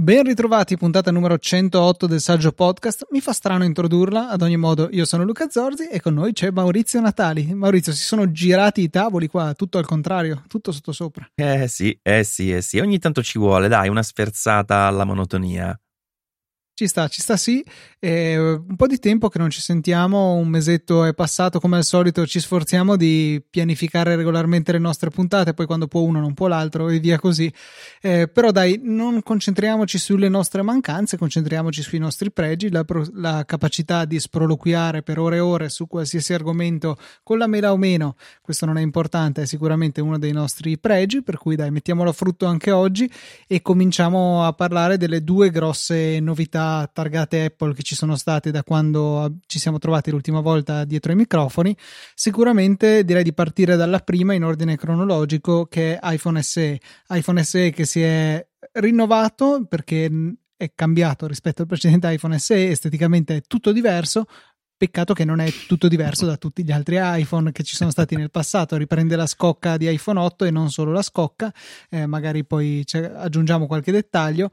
Ben ritrovati, puntata numero 108 del Saggio Podcast. Mi fa strano introdurla, ad ogni modo io sono Luca Zorzi e con noi c'è Maurizio Natali. Maurizio, si sono girati i tavoli qua, tutto al contrario, tutto sotto sopra. Eh sì, eh sì, eh sì, ogni tanto ci vuole, dai, una sferzata alla monotonia. Ci sta, ci sta sì. È un po' di tempo che non ci sentiamo, un mesetto è passato come al solito, ci sforziamo di pianificare regolarmente le nostre puntate, poi quando può uno non può l'altro e via così. Eh, però dai, non concentriamoci sulle nostre mancanze, concentriamoci sui nostri pregi, la, la, capacità di sproloquiare per ore e ore su qualsiasi argomento con la mela o meno, questo non è importante, è sicuramente uno dei nostri pregi, per cui dai, mettiamolo a frutto anche oggi e cominciamo a parlare delle due grosse novità targate Apple che ci sono state da quando ci siamo trovati l'ultima volta dietro ai microfoni, sicuramente direi di partire dalla prima in ordine cronologico che è iPhone SE. iPhone SE che si è rinnovato perché è cambiato rispetto al precedente iPhone SE, esteticamente è tutto diverso, Peccato che non è tutto diverso da tutti gli altri iPhone che ci sono stati nel passato. Riprende la scocca di iPhone 8 e non solo la scocca, eh, magari poi aggiungiamo qualche dettaglio.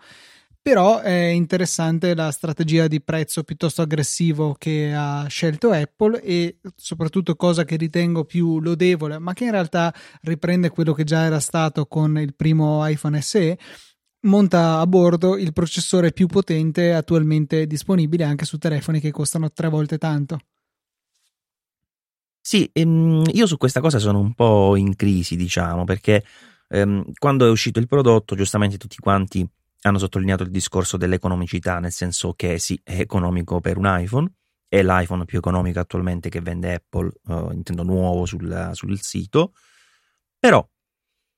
Però è interessante la strategia di prezzo piuttosto aggressivo che ha scelto Apple e soprattutto cosa che ritengo più lodevole, ma che in realtà riprende quello che già era stato con il primo iPhone SE, monta a bordo il processore più potente attualmente disponibile anche su telefoni che costano tre volte tanto. Sì, ehm, io su questa cosa sono un po' in crisi, diciamo, perché ehm, quando è uscito il prodotto, giustamente tutti quanti hanno sottolineato il discorso dell'economicità, nel senso che sì, è economico per un iPhone, è l'iPhone più economico attualmente che vende Apple, uh, intendo nuovo sul, sul, sito, però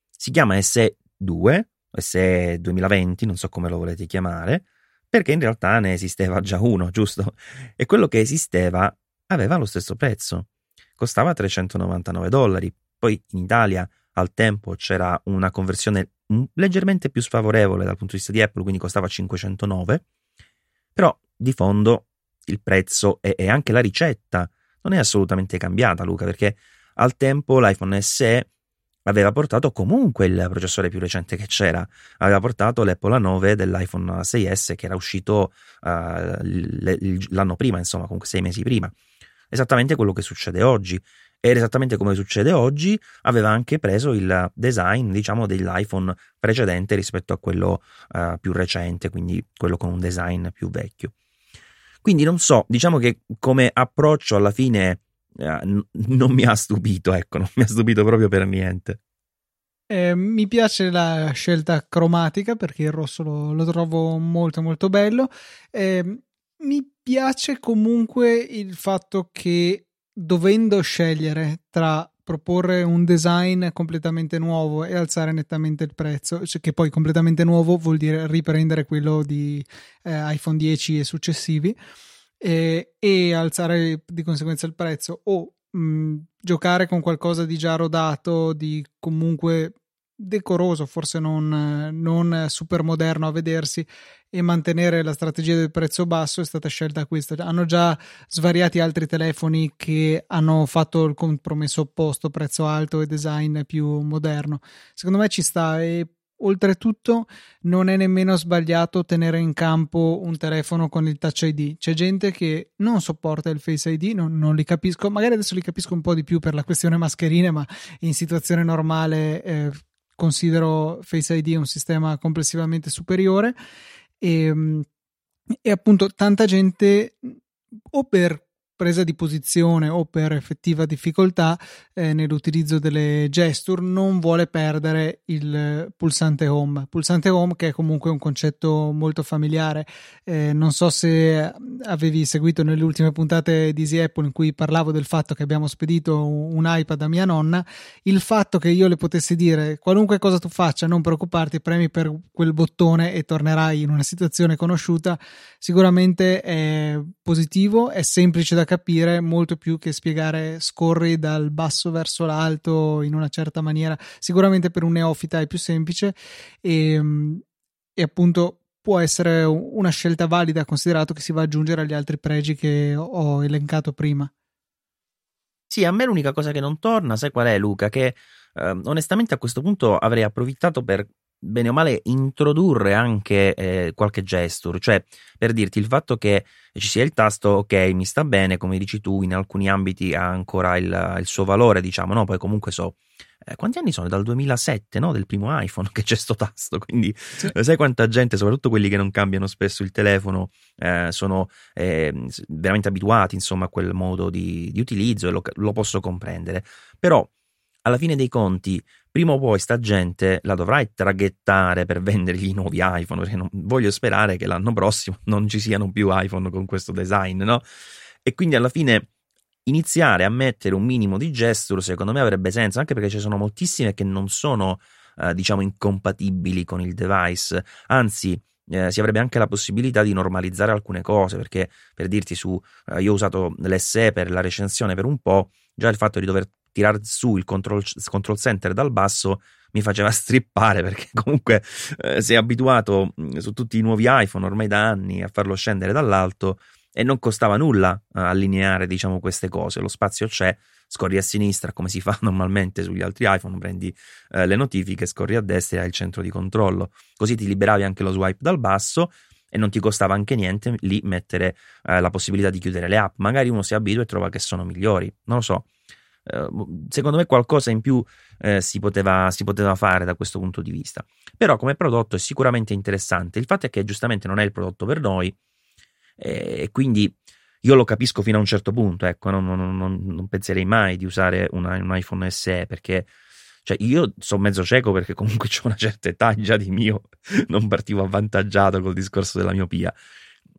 si chiama SE 2, SE 2020, non so come lo volete chiamare, perché in realtà ne esisteva già uno, giusto? E quello che esisteva aveva lo stesso prezzo, costava 399 dollari, poi in Italia al tempo c'era una conversione leggermente più sfavorevole dal punto di vista di Apple, quindi costava 509, però di fondo il prezzo e, e anche la ricetta non è assolutamente cambiata, Luca, perché al tempo l'iPhone SE aveva portato comunque il processore più recente che c'era, aveva portato l'Apple A9 dell'iPhone 6S che era uscito uh, l'anno prima, insomma, comunque sei mesi prima. Esattamente quello che succede oggi ed esattamente come succede oggi, aveva anche preso il design, diciamo, dell'iPhone precedente rispetto a quello uh, più recente, quindi quello con un design più vecchio. Quindi non so, diciamo che come approccio alla fine uh, non mi ha stupito, ecco, non mi ha stupito proprio per niente. Eh, mi piace la scelta cromatica perché il rosso lo, lo trovo molto molto bello. Eh, mi piace comunque il fatto che dovendo scegliere tra proporre un design completamente nuovo e alzare nettamente il prezzo, cioè che poi completamente nuovo vuol dire riprendere quello di eh, iPhone 10 e successivi e, e, alzare di conseguenza il prezzo o mh, giocare con qualcosa di già rodato, di comunque decoroso, forse non, non super moderno a vedersi e mantenere la strategia del prezzo basso è stata scelta questa. Hanno già svariati altri telefoni che hanno fatto il compromesso opposto, prezzo alto e design più moderno. Secondo me ci sta e oltretutto non è nemmeno sbagliato tenere in campo un telefono con il touch ID. C'è gente che non sopporta il face ID, non, non li capisco, magari adesso li capisco un po' di più per la questione mascherine, ma in situazione normale eh, considero Face ID un sistema complessivamente superiore. E, ehm, e appunto tanta gente o per presa di posizione o per effettiva difficoltà eh, nell'utilizzo delle gesture non vuole perdere il pulsante home. Pulsante home che è comunque un concetto molto familiare. Eh, non so se avevi seguito nelle ultime puntate di Easy Apple in cui parlavo del fatto che abbiamo spedito un iPad a mia nonna, il fatto che io le potessi dire qualunque cosa tu faccia, non preoccuparti, premi per quel bottone e tornerai in una situazione conosciuta, sicuramente è positivo, è semplice da capire molto più che spiegare scorri dal basso verso l'alto in una certa maniera. Sicuramente per un neofita è più semplice e, e appunto può essere una scelta valida considerato che si va ad aggiungere agli altri pregi che ho elencato prima. Sì, a me l'unica cosa che non torna, sai qual è Luca? Che eh, onestamente a questo punto avrei approfittato per bene o male introdurre anche eh, qualche gesture, cioè per dirti il fatto che ci sia il tasto ok mi sta bene, come dici tu, in alcuni ambiti ha ancora il, il suo valore, diciamo, no? Poi comunque so eh, quanti anni sono? Dal 2007, no? Del primo iPhone che c'è sto tasto, quindi sì. Eh, sai quanta gente, soprattutto quelli che non cambiano spesso il telefono, eh, sono eh, veramente abituati insomma a quel modo di, di utilizzo e lo, lo posso comprendere. Però alla fine dei conti, prima o poi sta gente la dovrai traghettare per vendergli i nuovi iPhone, perché non, voglio sperare che l'anno prossimo non ci siano più iPhone con questo design, no? E quindi alla fine iniziare a mettere un minimo di gesture secondo me avrebbe senso, anche perché ci sono moltissime che non sono, eh, diciamo, incompatibili con il device, anzi eh, si avrebbe anche la possibilità di normalizzare alcune cose, perché per dirti su, eh, io ho usato l'SE per la recensione per un po', già il fatto di dover tirare su il control, control center dal basso mi faceva strippare perché comunque eh, sei abituato su tutti i nuovi iPhone ormai da anni a farlo scendere dall'alto e non costava nulla uh, allineare diciamo queste cose. Lo spazio c'è scorri a sinistra come si fa normalmente sugli altri iPhone prendi uh, le notifiche scorri a destra e hai il centro di controllo. Così ti liberavi anche lo swipe dal basso e non ti costava anche niente lì mettere uh, la possibilità di chiudere le app. Magari uno si abitua e trova che sono migliori non lo so secondo me qualcosa in più eh, si, poteva, si, poteva, fare da questo punto di vista. Però come prodotto è sicuramente interessante. Il fatto è che giustamente non è il prodotto per noi, e quindi io lo capisco fino a un certo punto, ecco, non, non, non, non penserei mai di usare una, un iPhone SE perché cioè io sono mezzo cieco perché comunque ho una certa età già di mio, non partivo avvantaggiato col discorso della miopia,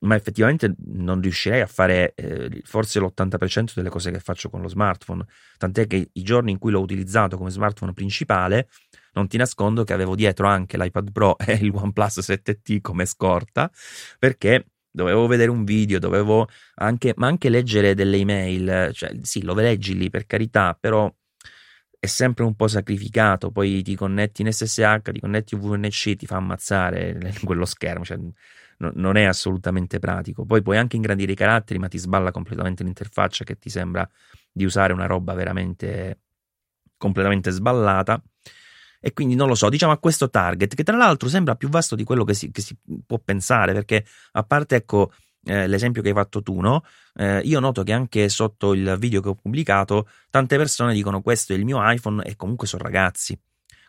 ma effettivamente non riuscirei a fare eh, forse l'80% delle cose che faccio con lo smartphone, tant'è che i giorni in cui l'ho utilizzato come smartphone principale, non ti nascondo che avevo dietro anche l'iPad Pro e il OnePlus 7T come scorta, perché dovevo vedere un video, dovevo anche, ma anche leggere delle email, cioè sì, lo leggi lì per carità, però è sempre un po' sacrificato, poi ti connetti in SSH, ti connetti VNC, ti fa ammazzare quello schermo, cioè, no, non è assolutamente pratico. Poi puoi anche ingrandire i caratteri, ma ti sballa completamente l'interfaccia che ti sembra di usare una roba veramente completamente sballata e quindi non lo so, diciamo a questo target che tra l'altro sembra più vasto di quello che si, che si può pensare perché a parte ecco eh, l'esempio che hai fatto tu, no? Eh, io noto che anche sotto il video che ho pubblicato tante persone dicono questo è il mio iPhone e comunque sono ragazzi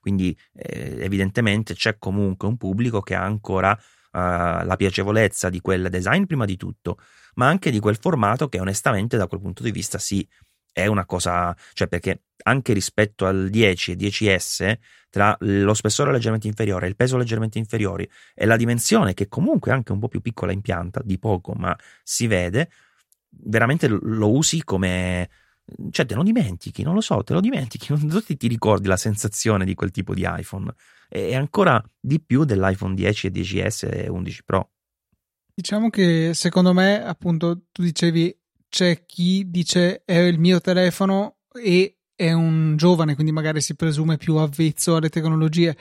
quindi eh, evidentemente c'è comunque un pubblico che ha ancora la piacevolezza di quel design prima di tutto, ma anche di quel formato che onestamente da quel punto di vista sì, è una cosa, cioè perché anche rispetto al 10 e 10S, tra lo spessore leggermente inferiore, il peso leggermente inferiore e la dimensione che comunque è anche un po' più piccola in pianta, di poco, ma si vede, veramente lo usi come cioè te lo dimentichi, non lo so, te lo dimentichi, non ti, ti ricordi la sensazione di quel tipo di iPhone e ancora di più dell'iPhone 10 e 10S e 11 Pro. Diciamo che secondo me, appunto, tu dicevi c'è chi dice è il mio telefono e è un giovane, quindi magari si presume più avvezzo alle tecnologie.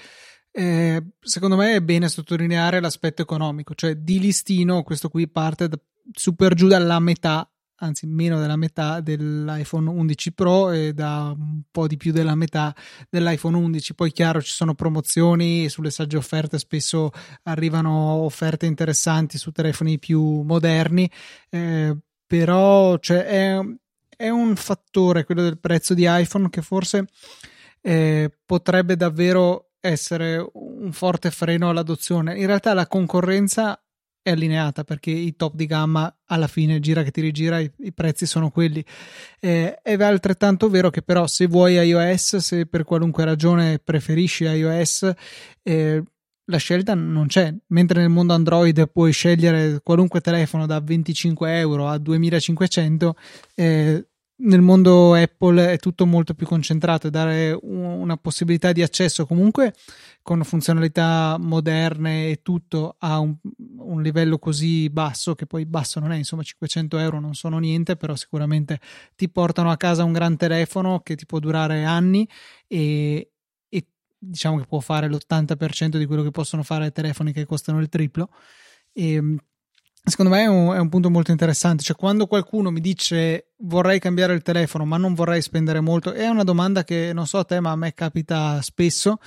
Eh, secondo me è bene sottolineare l'aspetto economico, cioè di listino questo qui parte da, super giù dalla metà, anzi meno della metà dell'iPhone 11 Pro e da un po' di più della metà dell'iPhone 11. Poi chiaro ci sono promozioni sulle sagge offerte, spesso arrivano offerte interessanti su telefoni più moderni. Eh, però cioè, è, è, un fattore quello del prezzo di iPhone che forse eh, potrebbe davvero essere un forte freno all'adozione. In realtà la concorrenza è allineata perché i top di gamma alla fine gira che ti rigira i, i prezzi sono quelli. Eh, è altrettanto vero che però se vuoi iOS se per qualunque ragione preferisci iOS eh, la scelta non c'è, mentre nel mondo Android puoi scegliere qualunque telefono da 25 euro a 2500, eh, nel mondo Apple è tutto molto più concentrato e dare una possibilità di accesso comunque con funzionalità moderne e tutto a un, un, livello così basso che poi basso non è insomma 500 euro non sono niente però sicuramente ti portano a casa un gran telefono che ti può durare anni e, diciamo che può fare l'80% di quello che possono fare telefoni che costano il triplo. E ehm, secondo me è un, è un, punto molto interessante. Cioè, quando qualcuno mi dice vorrei cambiare il telefono, ma non vorrei spendere molto, è una domanda che non so a te, ma a me capita spesso.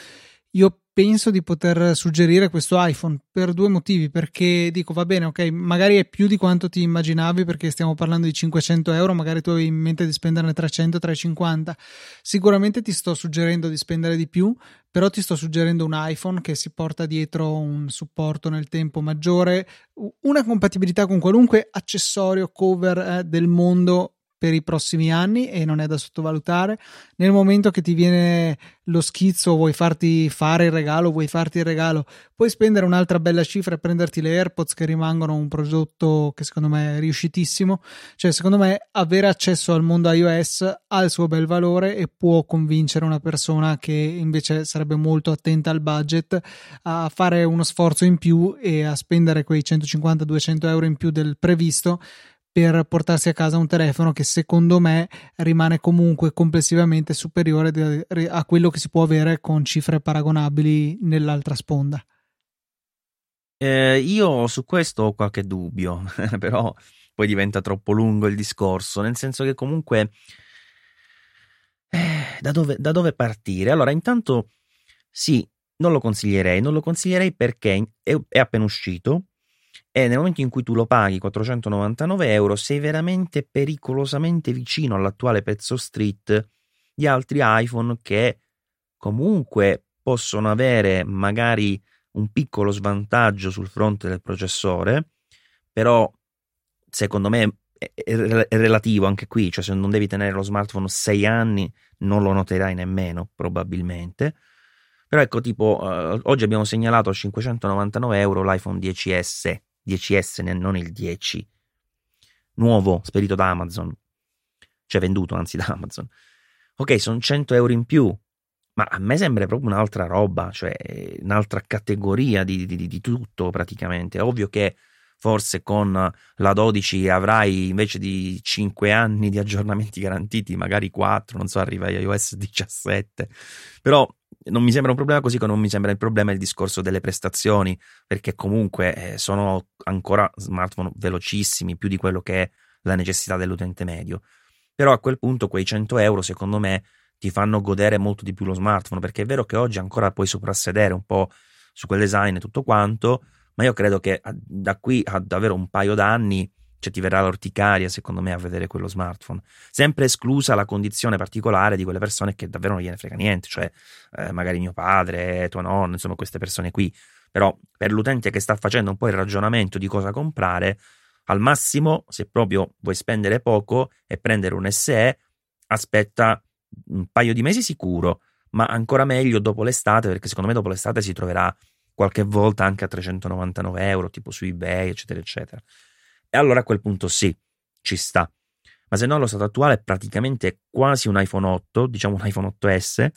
Io penso di poter suggerire questo iPhone per due motivi. Perché dico, va bene, ok, magari è più di quanto ti immaginavi perché stiamo parlando di 500 euro, magari tu hai in mente di spenderne 300, 350. Sicuramente ti sto suggerendo di spendere di più, però ti sto suggerendo un iPhone che si porta dietro un supporto nel tempo maggiore, una compatibilità con qualunque accessorio cover eh, del mondo per i prossimi anni e non è da sottovalutare. Nel momento che ti viene lo schizzo, vuoi farti fare il regalo, vuoi farti il regalo, puoi spendere un'altra bella cifra e prenderti le AirPods che rimangono un prodotto che secondo me è riuscitissimo. Cioè, secondo me, avere accesso al mondo iOS ha il suo bel valore e può convincere una persona che invece sarebbe molto attenta al budget a fare uno sforzo in più e a spendere quei 150-200 euro in più del previsto per portarsi a casa un telefono che secondo me rimane comunque complessivamente superiore a quello che si può avere con cifre paragonabili nell'altra sponda. Eh, io su questo ho qualche dubbio, però poi diventa troppo lungo il discorso, nel senso che comunque eh, da, dove, da dove partire? Allora, intanto sì, non lo consiglierei, non lo consiglierei perché è, è appena uscito e nel momento in cui tu lo paghi 499 euro sei veramente pericolosamente vicino all'attuale prezzo street di altri iPhone che comunque possono avere magari un piccolo svantaggio sul fronte del processore, però secondo me è, relativo anche qui, cioè se non devi tenere lo smartphone 6 anni non lo noterai nemmeno probabilmente. Però ecco tipo, uh, oggi abbiamo segnalato a 599 euro l'iPhone 10S 10S, non il 10, nuovo, spedito da Amazon, cioè venduto anzi da Amazon. Ok, sono 100 euro in più, ma a me sembra proprio un'altra roba, cioè un'altra categoria di, di, di tutto praticamente. È ovvio che forse con la 12 avrai invece di 5 anni di aggiornamenti garantiti, magari 4, non so, arriva iOS 17, però non mi sembra un problema così come non mi sembra il problema il discorso delle prestazioni, perché comunque eh, sono ancora smartphone velocissimi, più di quello che è la necessità dell'utente medio. Però a quel punto quei 100 euro, secondo me, ti fanno godere molto di più lo smartphone, perché è vero che oggi ancora puoi soprassedere un po' su quel design e tutto quanto, ma io credo che da qui a davvero un paio d'anni cioè ti verrà l'orticaria secondo me a vedere quello smartphone, sempre esclusa la condizione particolare di quelle persone che davvero non gliene frega niente, cioè eh, magari mio padre, tua nonna, insomma queste persone qui, però per l'utente che sta facendo un po' il ragionamento di cosa comprare, al massimo se proprio vuoi spendere poco e prendere un SE, aspetta un paio di mesi sicuro, ma ancora meglio dopo l'estate, perché secondo me dopo l'estate si troverà qualche volta anche a 399 euro, tipo su eBay, eccetera, eccetera. E allora a quel punto sì, ci sta. Ma se no, allo stato attuale è praticamente quasi un iPhone 8, diciamo un iPhone 8S.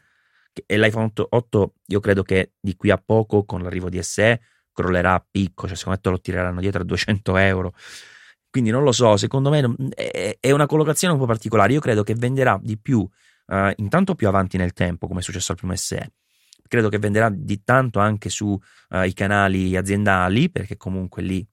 E l'iPhone 8, 8 io credo che di qui a poco, con l'arrivo di SE, crollerà a picco, cioè secondo me lo tireranno dietro a 200 euro. Quindi non lo so, secondo me è una collocazione un po' particolare. Io credo che venderà di più, uh, intanto più avanti nel tempo, come è successo al primo SE. Credo che venderà di tanto anche sui uh, canali aziendali, perché comunque lì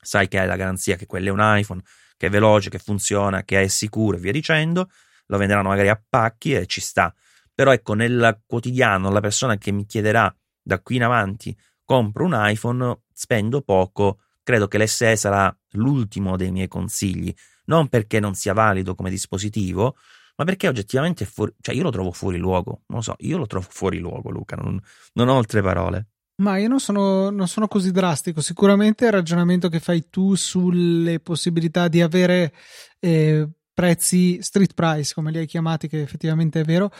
sai che hai la garanzia che quello è un iPhone, che è veloce, che funziona, che è sicuro e via dicendo, lo venderanno magari a pacchi e ci sta. Però ecco, nel quotidiano, la persona che mi chiederà da qui in avanti, compro un iPhone, spendo poco, credo che l'SE sarà l'ultimo dei miei consigli, non perché non sia valido come dispositivo, ma perché oggettivamente fuori, cioè io lo trovo fuori luogo, non lo so, io lo trovo fuori luogo, Luca, non, non ho altre parole. Ma io non sono, non sono, così drastico. Sicuramente il ragionamento che fai tu sulle possibilità di avere eh, prezzi street price, come li hai chiamati, che effettivamente è vero,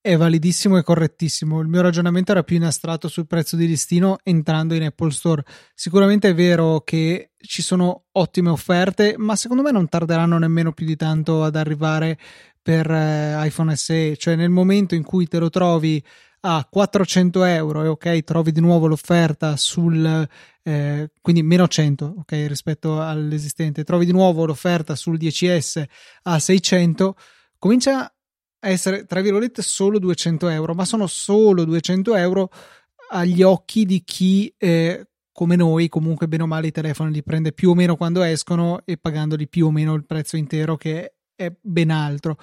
è validissimo e correttissimo. Il mio ragionamento era più in astratto sul prezzo di listino entrando in Apple Store. Sicuramente è vero che ci sono ottime offerte, ma secondo me non tarderanno nemmeno più di tanto ad arrivare per eh, iPhone SE. Cioè, nel momento in cui te lo trovi a 400 euro e ok trovi di nuovo l'offerta sul eh, quindi meno 100 ok rispetto all'esistente. Trovi di nuovo l'offerta sul 10S a 600 comincia a essere tra virgolette solo 200 euro ma sono solo 200 euro agli occhi di chi eh, come noi comunque bene o male i telefoni li prende più o meno quando escono e pagandoli più o meno il prezzo intero che è ben altro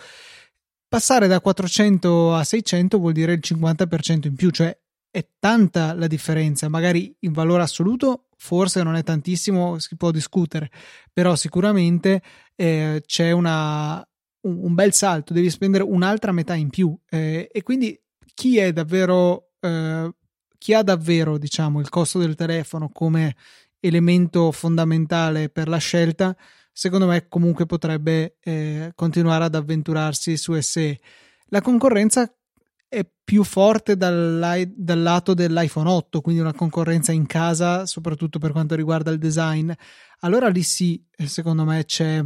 Passare da 400 a 600 vuol dire il 50% in più, cioè è tanta la differenza, magari in valore assoluto forse non è tantissimo, si può discutere, però sicuramente eh, c'è una, un, un, bel salto, devi spendere un'altra metà in più eh, e quindi chi è davvero, eh, chi ha davvero diciamo il costo del telefono come elemento fondamentale per la scelta, secondo me comunque potrebbe eh, continuare ad avventurarsi su SE. La concorrenza è più forte dal, dal, lato dell'iPhone 8, quindi una concorrenza in casa, soprattutto per quanto riguarda il design. Allora lì sì, eh, secondo me c'è,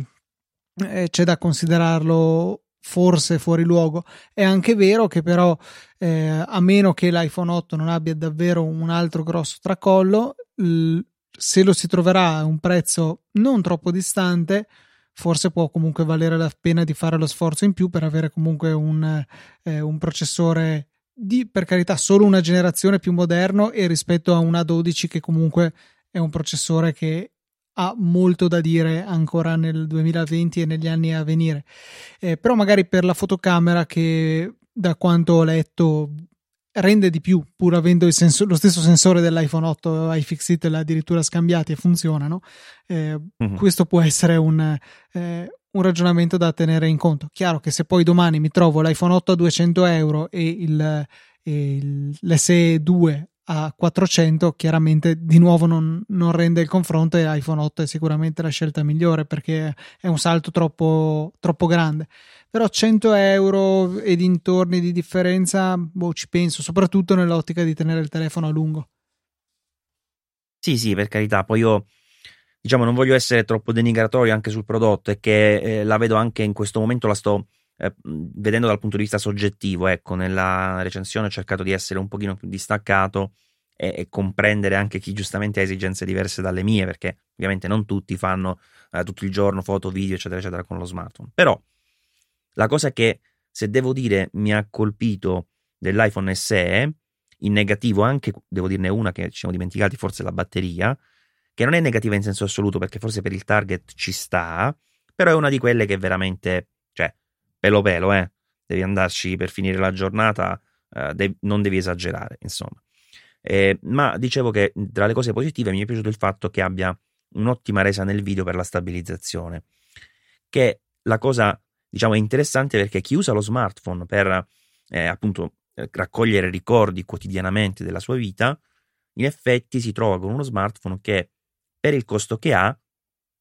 eh, c'è da considerarlo forse fuori luogo. È anche vero che però, eh, a meno che l'iPhone 8 non abbia davvero un altro grosso tracollo, se lo si troverà a un prezzo non troppo distante, forse può comunque valere la pena di fare lo sforzo in più per avere comunque un, eh, un processore di, per carità, solo una generazione più moderno e rispetto a una 12 che comunque è un processore che ha molto da dire ancora nel 2020 e negli anni a venire. Eh, però magari per la fotocamera che da quanto ho letto rende di più, pur avendo sensor, lo stesso sensore dell'iPhone 8 iFixit addirittura scambiati e funzionano. Eh, mm-hmm. Questo può essere un, eh, un, ragionamento da tenere in conto. Chiaro che se poi domani mi trovo l'iPhone 8 a 200 euro e, il, e il, l'SE 2 a 400 chiaramente di nuovo non, non, rende il confronto e iPhone 8 è sicuramente la scelta migliore perché è un salto troppo, troppo grande però 100 euro e dintorni di differenza boh, ci penso soprattutto nell'ottica di tenere il telefono a lungo sì sì per carità poi io diciamo non voglio essere troppo denigratorio anche sul prodotto e che eh, la vedo anche in questo momento la sto eh, vedendo dal punto di vista soggettivo, ecco, nella recensione ho cercato di essere un pochino più distaccato e, e comprendere anche chi giustamente ha esigenze diverse dalle mie, perché ovviamente non tutti fanno eh, tutto il giorno foto, video, eccetera, eccetera, con lo smartphone. Però la cosa che, se devo dire, mi ha colpito dell'iPhone SE, in negativo anche, devo dirne una che ci siamo dimenticati, forse la batteria, che non è negativa in senso assoluto perché forse per il target ci sta, però è una di quelle che veramente pelo pelo, eh. Devi andarci per finire la giornata, eh, devi, non devi esagerare, insomma. Eh, ma dicevo che tra le cose positive mi è piaciuto il fatto che abbia un'ottima resa nel video per la stabilizzazione. Che la cosa, diciamo, è interessante perché chi usa lo smartphone per eh, appunto raccogliere ricordi quotidianamente della sua vita, in effetti si trova con uno smartphone che per il costo che ha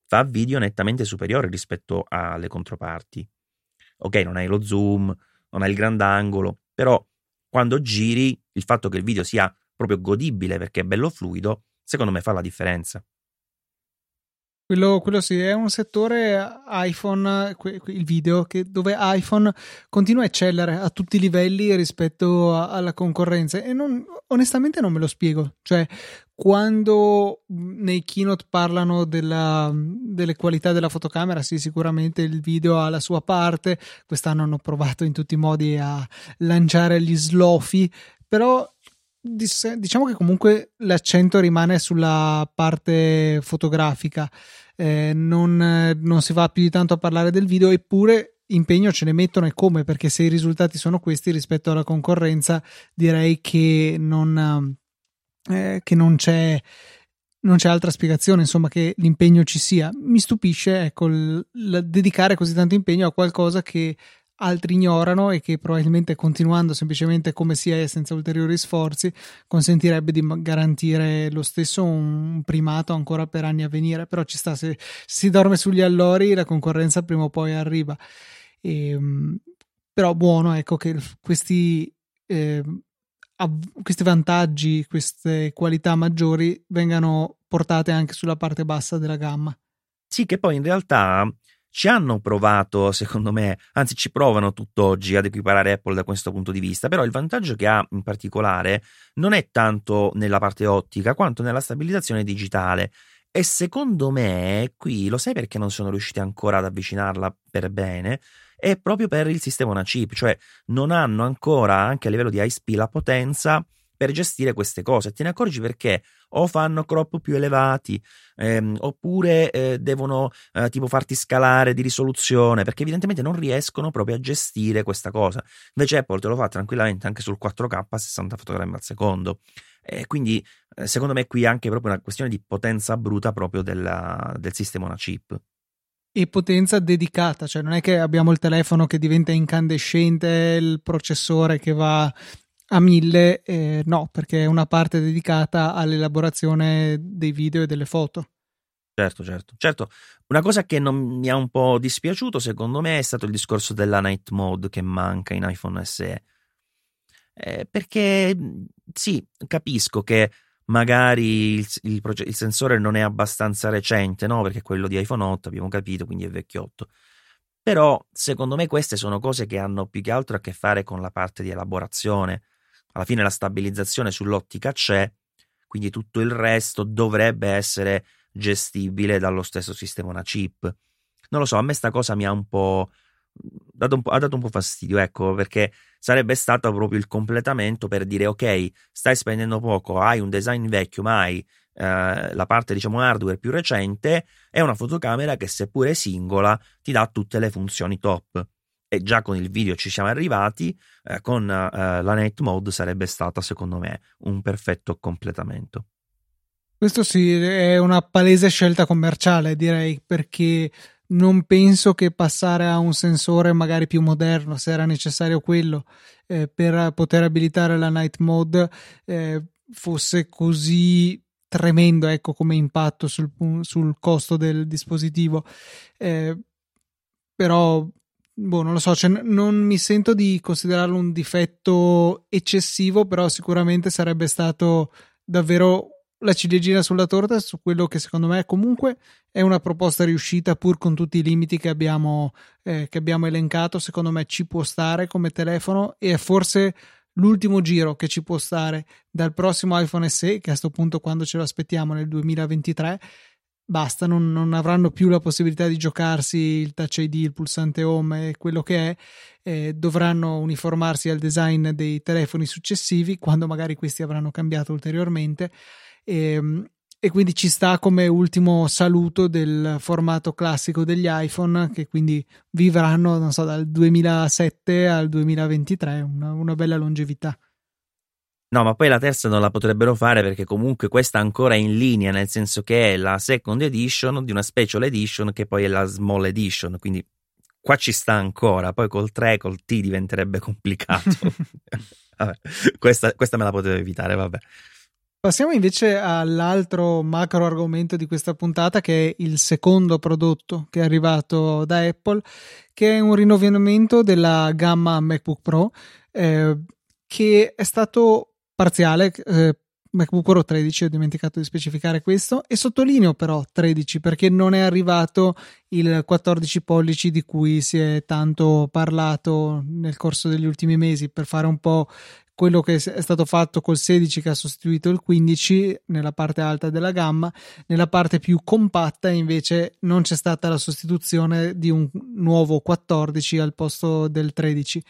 fa video nettamente superiore rispetto alle controparti ok, non hai lo zoom, non hai il grandangolo, però quando giri il fatto che il video sia proprio godibile perché è bello fluido, secondo me fa la differenza. Quello, quello, sì, è un settore iPhone, il video, che, dove iPhone continua a eccellere a tutti i livelli rispetto a, alla concorrenza e non, onestamente non me lo spiego. Cioè, quando nei keynote parlano della, delle qualità della fotocamera, sì, sicuramente il video ha la sua parte. Quest'anno hanno provato in tutti i modi a lanciare gli slofi, però diciamo che comunque l'accento rimane sulla parte fotografica, eh, non, non, si va più di tanto a parlare del video, eppure impegno ce ne mettono e come, perché se i risultati sono questi rispetto alla concorrenza, direi che non, eh, che non c'è. Non c'è altra spiegazione, insomma, che l'impegno ci sia. Mi stupisce, ecco, il, il dedicare così tanto impegno a qualcosa che altri ignorano e che probabilmente continuando semplicemente come si è senza ulteriori sforzi consentirebbe di garantire lo stesso un primato ancora per anni a venire. Però ci sta se si dorme sugli allori la concorrenza prima o poi arriva. E, ehm, però buono ecco che questi eh, questi vantaggi queste qualità maggiori vengano portate anche sulla parte bassa della gamma. Sì che poi in realtà ci hanno provato, secondo me, anzi ci provano tutt'oggi ad equiparare Apple da questo punto di vista, però il vantaggio che ha in particolare non è tanto nella parte ottica quanto nella stabilizzazione digitale. E secondo me, qui lo sai perché non sono riusciti ancora ad avvicinarla per bene? È proprio per il sistema una chip, cioè non hanno ancora, anche a livello di ISP, la potenza per gestire queste cose. Te ne accorgi perché o fanno crop più elevati, ehm, oppure eh, devono eh, tipo farti scalare di risoluzione, perché evidentemente non riescono proprio a gestire questa cosa. Invece Apple te lo fa tranquillamente anche sul 4K a 60 fotogrammi al secondo. E quindi eh, secondo me qui è anche proprio una questione di potenza bruta proprio della, del sistema una chip e potenza dedicata, cioè non è che abbiamo il telefono che diventa incandescente, il processore che va a mille, eh, no, perché è una parte dedicata all'elaborazione dei video e delle foto. Certo, certo, certo. Una cosa che non mi ha un po' dispiaciuto, secondo me, è stato il discorso della night mode che manca in iPhone SE. Eh, perché sì, capisco che magari il, il, il, sensore non è abbastanza recente, no? Perché quello di iPhone 8 abbiamo capito, quindi è vecchiotto. Però secondo me queste sono cose che hanno più che altro a che fare con la parte di elaborazione. Alla fine la stabilizzazione sull'ottica c'è, quindi tutto il resto dovrebbe essere gestibile dallo stesso sistema una chip. Non lo so, a me sta cosa mi ha un po' dato un po', ha dato un po' fastidio, ecco, perché sarebbe stato proprio il completamento per dire ok, stai spendendo poco, hai un design vecchio, ma hai eh, la parte diciamo hardware più recente, è una fotocamera che seppure singola ti dà tutte le funzioni top. E già con il video ci siamo arrivati, eh, con eh, la night mode sarebbe stata secondo me un perfetto completamento. Questo sì, è una palese scelta commerciale, direi, perché non penso che passare a un sensore magari più moderno, se era necessario quello, eh, per poter abilitare la night mode, eh, fosse così tremendo ecco, come impatto sul, sul costo del dispositivo. Eh, però, boh, non lo so, cioè, non mi sento di considerarlo un difetto eccessivo, però sicuramente sarebbe stato davvero la ciliegina sulla torta su quello che secondo me comunque è una proposta riuscita pur con tutti i limiti che abbiamo, eh, che abbiamo elencato. Secondo me ci può stare come telefono e è forse l'ultimo giro che ci può stare dal prossimo iPhone SE che a questo punto quando ce lo aspettiamo nel 2023 basta, non, non, avranno più la possibilità di giocarsi il touch ID, il pulsante home e quello che è, eh, dovranno uniformarsi al design dei telefoni successivi quando magari questi avranno cambiato ulteriormente. E, ehm, e quindi ci sta come ultimo saluto del formato classico degli iPhone che quindi vivranno non so, dal 2007 al 2023 una, una bella longevità No, ma poi la terza non la potrebbero fare perché comunque questa ancora è in linea, nel senso che è la second edition di una special edition che poi è la small edition, quindi qua ci sta ancora, poi col 3, col T diventerebbe complicato. vabbè, questa, questa me la potevo evitare, vabbè. Passiamo invece all'altro macro argomento di questa puntata che è il secondo prodotto che è arrivato da Apple, che è un rinnovamento della gamma MacBook Pro eh, che è stato parziale. Eh, MacBook Pro 13, ho dimenticato di specificare questo, e sottolineo però 13 perché non è arrivato il 14 pollici di cui si è tanto parlato nel corso degli ultimi mesi per fare un po' quello che è stato fatto col 16 che ha sostituito il 15 nella parte alta della gamma, nella parte più compatta invece non c'è stata la sostituzione di un nuovo 14 al posto del 13.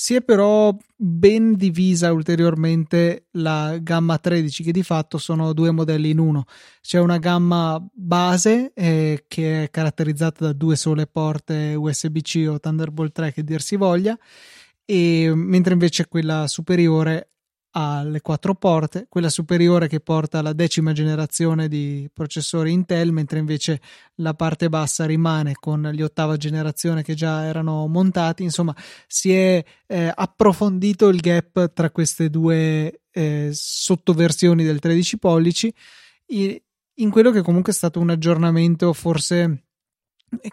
Si è però ben divisa ulteriormente la gamma 13, che di fatto sono due modelli in uno. C'è una gamma base eh, che è caratterizzata da due sole porte USB-C o Thunderbolt 3 che dir si voglia, e mentre invece quella superiore ha le quattro porte, quella superiore che porta alla decima generazione di processori Intel, mentre invece la parte bassa rimane con gli ottava generazione che già erano montati. Insomma, si è eh, approfondito il gap tra queste due eh, sottoversioni del 13 pollici in quello che comunque è stato un aggiornamento forse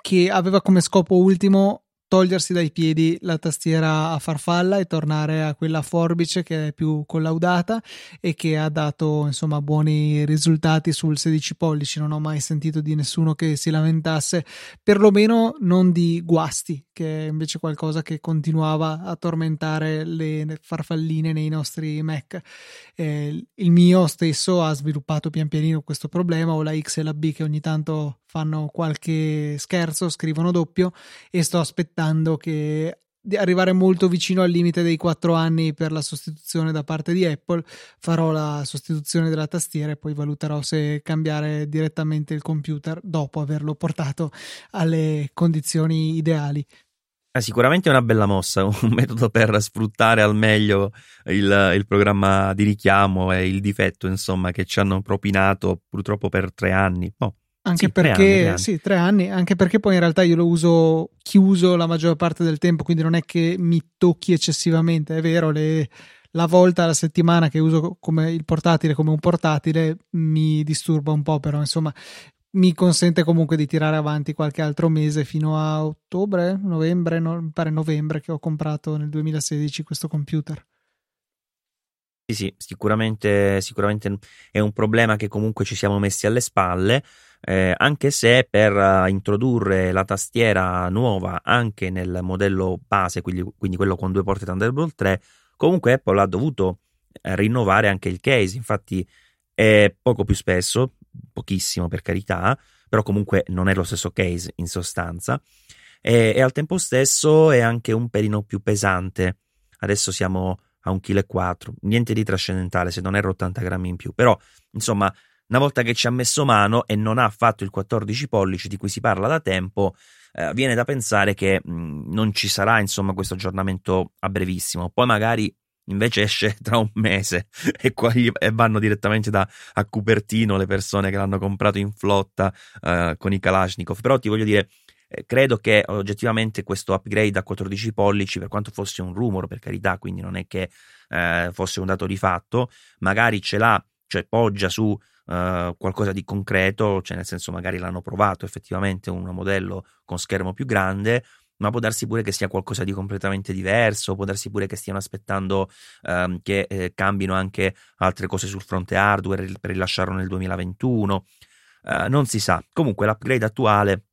che aveva come scopo ultimo togliersi dai piedi la tastiera a farfalla e tornare a quella forbice che è più collaudata e che ha dato insomma buoni risultati sul 16 pollici. Non ho mai sentito di nessuno che si lamentasse perlomeno non di guasti che è invece qualcosa che continuava a tormentare le farfalline nei nostri Mac. Eh, il mio stesso ha sviluppato pian pianino questo problema o la X e la B che ogni tanto fanno qualche scherzo, scrivono doppio e sto aspettando che di arrivare molto vicino al limite dei 4 anni per la sostituzione da parte di Apple, farò la sostituzione della tastiera e poi valuterò se cambiare direttamente il computer dopo averlo portato alle condizioni ideali. Eh, sicuramente è una bella mossa, un metodo per sfruttare al meglio il, il, programma di richiamo e il difetto, insomma, che ci hanno propinato purtroppo per tre anni. Oh, anche sì, perché, tre anni, tre anni. sì, tre anni, anche perché poi in realtà io lo uso chiuso la maggior parte del tempo, quindi non è che mi tocchi eccessivamente, è vero, le, la volta alla settimana che uso come il portatile come un portatile mi disturba un po', però insomma mi consente comunque di tirare avanti qualche altro mese fino a ottobre, novembre, no, mi pare novembre che ho comprato nel 2016 questo computer. Sì, sì, sicuramente, sicuramente è un problema che comunque ci siamo messi alle spalle, eh, anche se per uh, introdurre la tastiera nuova anche nel modello base, quindi, quindi quello con due porte Thunderbolt 3, comunque Apple ha dovuto eh, rinnovare anche il case, infatti è poco più spesso, pochissimo per carità, però comunque non è lo stesso case in sostanza. E, e al tempo stesso è anche un pelino più pesante. Adesso siamo a 1,4 kg, niente di trascendentale se non erro 80 grammi in più, però insomma una volta che ci ha messo mano e non ha fatto il 14 pollici di cui si parla da tempo, eh, viene da pensare che mh, non ci sarà insomma questo aggiornamento a brevissimo. Poi magari invece esce tra un mese e, qua, e vanno direttamente da, a Cupertino le persone che l'hanno comprato in flotta uh, con i Kalashnikov. Però ti voglio dire, eh, credo che oggettivamente questo upgrade a 14 pollici, per quanto fosse un rumor, per carità, quindi non è che eh, fosse un dato di fatto, magari ce l'ha, cioè poggia su Uh, qualcosa di concreto, cioè nel senso magari l'hanno provato effettivamente un modello con schermo più grande, ma può darsi pure che sia qualcosa di completamente diverso, può darsi pure che stiano aspettando um, che eh, cambino anche altre cose sul fronte hardware per rilasciarlo nel 2021. Uh, eh, non si sa. Comunque l'upgrade attuale,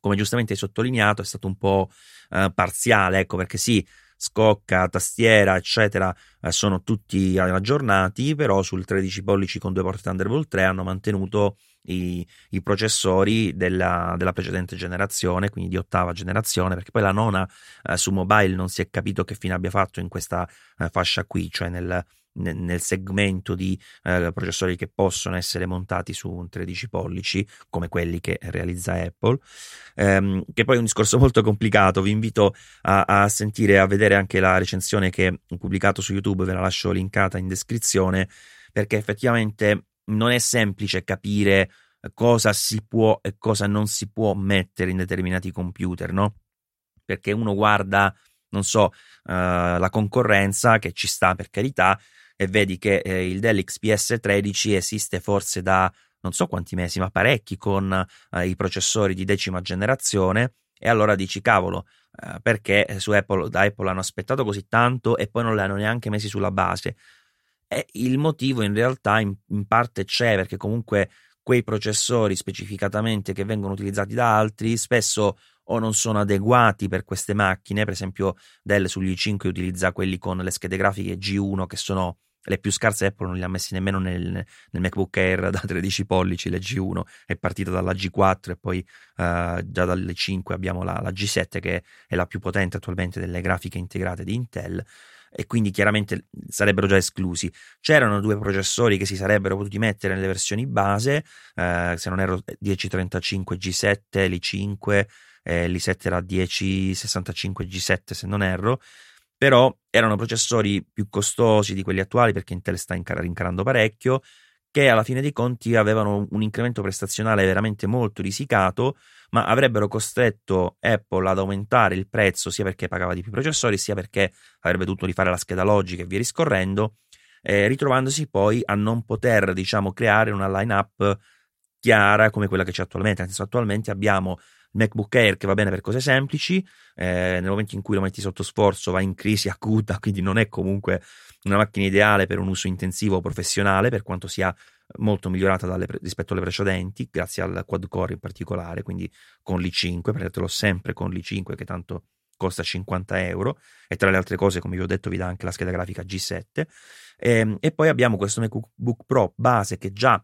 come giustamente hai sottolineato, è stato un po' uh, parziale, ecco perché sì, scocca, tastiera, eccetera, eh, sono tutti aggiornati, però sul 13 pollici con due porte Thunderbolt 3 hanno mantenuto i, i processori della, della, precedente generazione, quindi di ottava generazione, perché poi la nona eh, su mobile non si è capito che fine abbia fatto in questa eh, fascia qui, cioè nel, nel segmento di eh, processori che possono essere montati su un 13 pollici come quelli che realizza Apple ehm, che poi è un discorso molto complicato vi invito a, a sentire a vedere anche la recensione che ho pubblicato su YouTube ve la lascio linkata in descrizione perché effettivamente non è semplice capire cosa si può e cosa non si può mettere in determinati computer, no? Perché uno guarda, non so, uh, la concorrenza che ci sta per carità e vedi che eh, il Dell XPS 13 esiste forse da non so quanti mesi, ma parecchi con eh, i processori di decima generazione e allora dici cavolo, eh, perché su Apple, da Apple hanno aspettato così tanto e poi non li hanno neanche messi sulla base? E il motivo in realtà in, in parte c'è perché comunque quei processori specificatamente che vengono utilizzati da altri spesso o non sono adeguati per queste macchine, per esempio Dell sugli i5 utilizza quelli con le schede grafiche G1 che sono le più scarse Apple non li ha messi nemmeno nel, nel MacBook Air da 13 pollici, la G1 è partita dalla G4 e poi uh, già dalle 5 abbiamo la, la, G7 che è la più potente attualmente delle grafiche integrate di Intel e quindi chiaramente sarebbero già esclusi. C'erano due processori che si sarebbero potuti mettere nelle versioni base, eh, se non ero 1035 G7, l'i5, eh, l'i7 era 1065 G7 se non erro, però erano processori più costosi di quelli attuali perché Intel sta rincarando parecchio, che alla fine dei conti avevano un incremento prestazionale veramente molto risicato, ma avrebbero costretto Apple ad aumentare il prezzo sia perché pagava di più processori, sia perché avrebbe dovuto rifare la scheda logica e via riscorrendo, eh, ritrovandosi poi a non poter, diciamo, creare una line-up chiara come quella che c'è attualmente. Nel senso, attualmente abbiamo MacBook Air che va bene per cose semplici, eh, nel momento in cui lo metti sotto sforzo va in crisi acuta, quindi non è comunque una macchina ideale per un uso intensivo o professionale, per quanto sia molto migliorata dalle, rispetto alle precedenti, grazie al quad core in particolare, quindi con l'i5, prendetelo sempre con l'i5 che tanto costa 50 euro e tra le altre cose, come vi ho detto, vi dà anche la scheda grafica G7 e, ehm, e poi abbiamo questo MacBook Pro base che già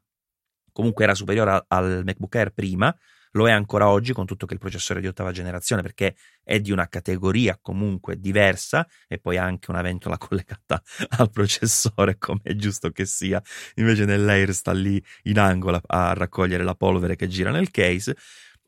comunque era superiore al MacBook Air prima, lo è ancora oggi con tutto che il processore di ottava generazione perché è di una categoria comunque diversa e poi anche una ventola collegata al processore come è giusto che sia, invece nell'Air sta lì in angolo a raccogliere la polvere che gira nel case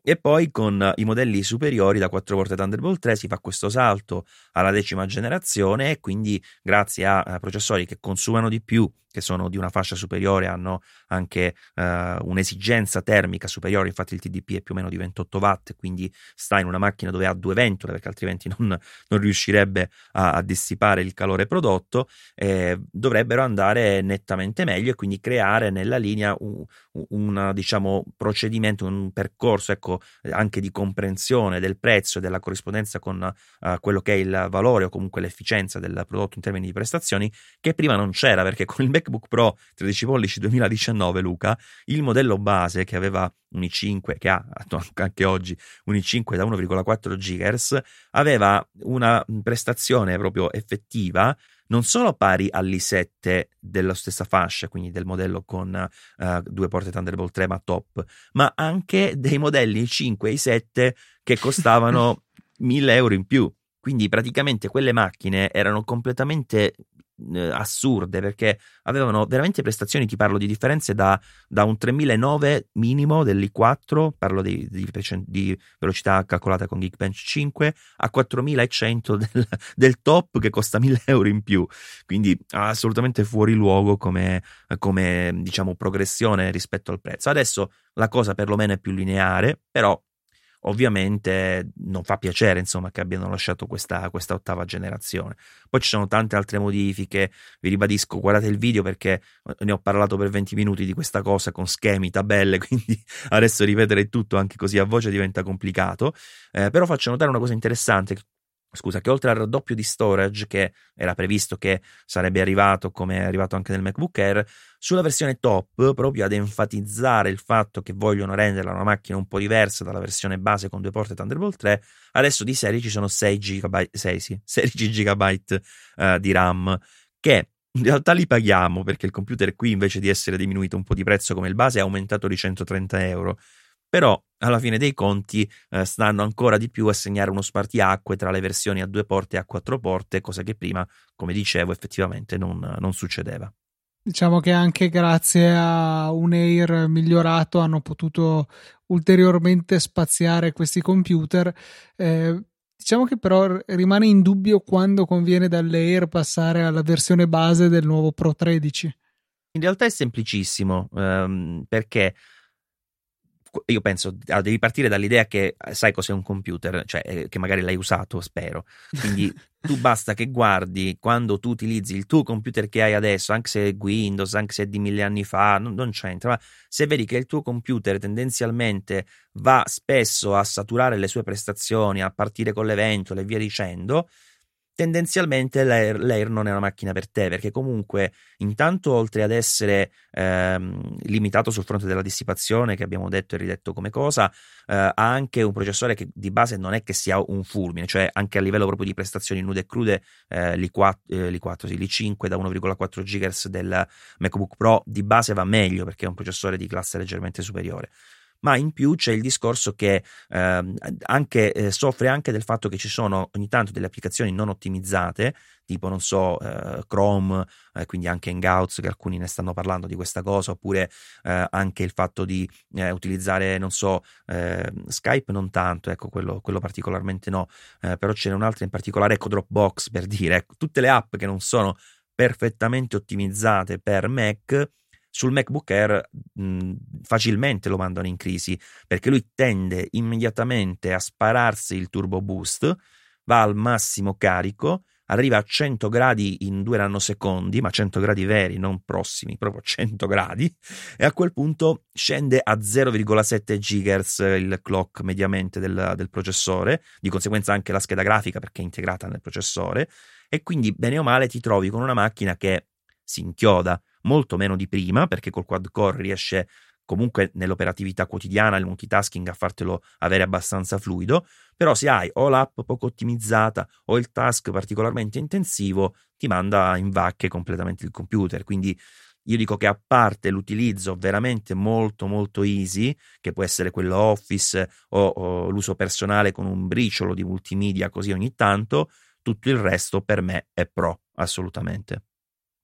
e poi con i modelli superiori da 4 volte Thunderbolt 3 si fa questo salto alla decima generazione e quindi grazie a processori che consumano di più, che sono di una fascia superiore, hanno anche uh, un'esigenza termica superiore, infatti il TDP è più o meno di 28 watt, quindi sta in una macchina dove ha due ventole perché altrimenti non, non riuscirebbe a, a, dissipare il calore prodotto, eh, dovrebbero andare nettamente meglio e quindi creare nella linea un, un diciamo, procedimento, un percorso ecco, anche di comprensione del prezzo e della corrispondenza con uh, quello che è il valore o comunque l'efficienza del prodotto in termini di prestazioni che prima non c'era perché con il MacBook Pro 13 pollici 2019, Luca, il modello base che aveva un i5, che ha anche oggi un i5 da 1,4 GHz, aveva una prestazione proprio effettiva non solo pari all'i7 della stessa fascia, quindi del modello con uh, due porte Thunderbolt 3 ma top, ma anche dei modelli i5 e i7 che costavano 1000 euro in più. Quindi praticamente quelle macchine erano completamente eh, assurde perché avevano veramente prestazioni, ti parlo di differenze da, da un 3009 minimo dell'i4, parlo di, di, di, velocità calcolata con Geekbench 5, a 4100 del, del, top che costa 1000 euro in più, quindi assolutamente fuori luogo come, come diciamo progressione rispetto al prezzo. Adesso la cosa perlomeno è più lineare, però ovviamente non fa piacere insomma che abbiano lasciato questa, questa, ottava generazione. Poi ci sono tante altre modifiche vi ribadisco guardate il video perché ne ho parlato per 20 minuti di questa cosa con schemi, tabelle quindi adesso ripetere tutto anche così a voce diventa complicato. Eh, però faccio notare una cosa interessante scusa, che oltre al raddoppio di storage che era previsto che sarebbe arrivato come è arrivato anche nel MacBook Air, sulla versione top, proprio ad enfatizzare il fatto che vogliono renderla una macchina un po' diversa dalla versione base con due porte Thunderbolt 3, adesso di serie ci sono 6 GB, 6, sì, 16 GB uh, di RAM che in realtà li paghiamo perché il computer qui invece di essere diminuito un po' di prezzo come il base è aumentato di 130 euro però alla fine dei conti eh, stanno ancora di più a segnare uno spartiacque tra le versioni a due porte e a quattro porte, cosa che prima, come dicevo, effettivamente non, non succedeva. Diciamo che anche grazie a un Air migliorato hanno potuto ulteriormente spaziare questi computer. Eh, diciamo che però rimane in dubbio quando conviene dall'Air passare alla versione base del nuovo Pro 13. In realtà è semplicissimo ehm, perché io penso, ah, devi partire dall'idea che eh, sai cos'è un computer, cioè eh, che magari l'hai usato, spero. Quindi tu basta che guardi quando tu utilizzi il tuo computer che hai adesso, anche se è Windows, anche se è di mille anni fa, non, non c'entra, ma se vedi che il tuo computer tendenzialmente va spesso a saturare le sue prestazioni, a partire con l'evento e via dicendo, tendenzialmente l'Air, l'Air, non è una macchina per te perché comunque intanto oltre ad essere ehm, limitato sul fronte della dissipazione che abbiamo detto e ridetto come cosa eh, ha anche un processore che di base non è che sia un fulmine cioè anche a livello proprio di prestazioni nude e crude eh, l'i4, eh, l'i4 sì, l'i5 da 1,4 GHz del MacBook Pro di base va meglio perché è un processore di classe leggermente superiore ma in più c'è il discorso che eh, anche, eh, soffre anche del fatto che ci sono ogni tanto delle applicazioni non ottimizzate, tipo non so, eh, Chrome, eh, quindi anche Hangouts, che alcuni ne stanno parlando di questa cosa, oppure eh, anche il fatto di eh, utilizzare, non so, Skype non tanto, ecco, quello, quello particolarmente no, però ce n'è un'altra in particolare, ecco Dropbox per dire, ecco, tutte le app che non sono perfettamente ottimizzate per Mac sul MacBook Air mh, facilmente lo mandano in crisi perché lui tende immediatamente a spararsi il turbo boost, va al massimo carico, arriva a 100 gradi in due nanosecondi, ma 100 gradi veri, non prossimi, proprio 100 gradi, e a quel punto scende a 0,7 GHz il clock mediamente del, del processore, di conseguenza anche la scheda grafica perché è integrata nel processore, e quindi bene o male ti trovi con una macchina che si inchioda molto meno di prima, perché col quad core riesce comunque nell'operatività quotidiana, il multitasking a fartelo avere abbastanza fluido, però se hai o l'app poco ottimizzata o il task particolarmente intensivo, ti manda in vacche completamente il computer, quindi io dico che a parte l'utilizzo veramente molto molto easy, che può essere quello Office o, o l'uso personale con un briciolo di multimedia così ogni tanto, tutto il resto per me è pro, assolutamente.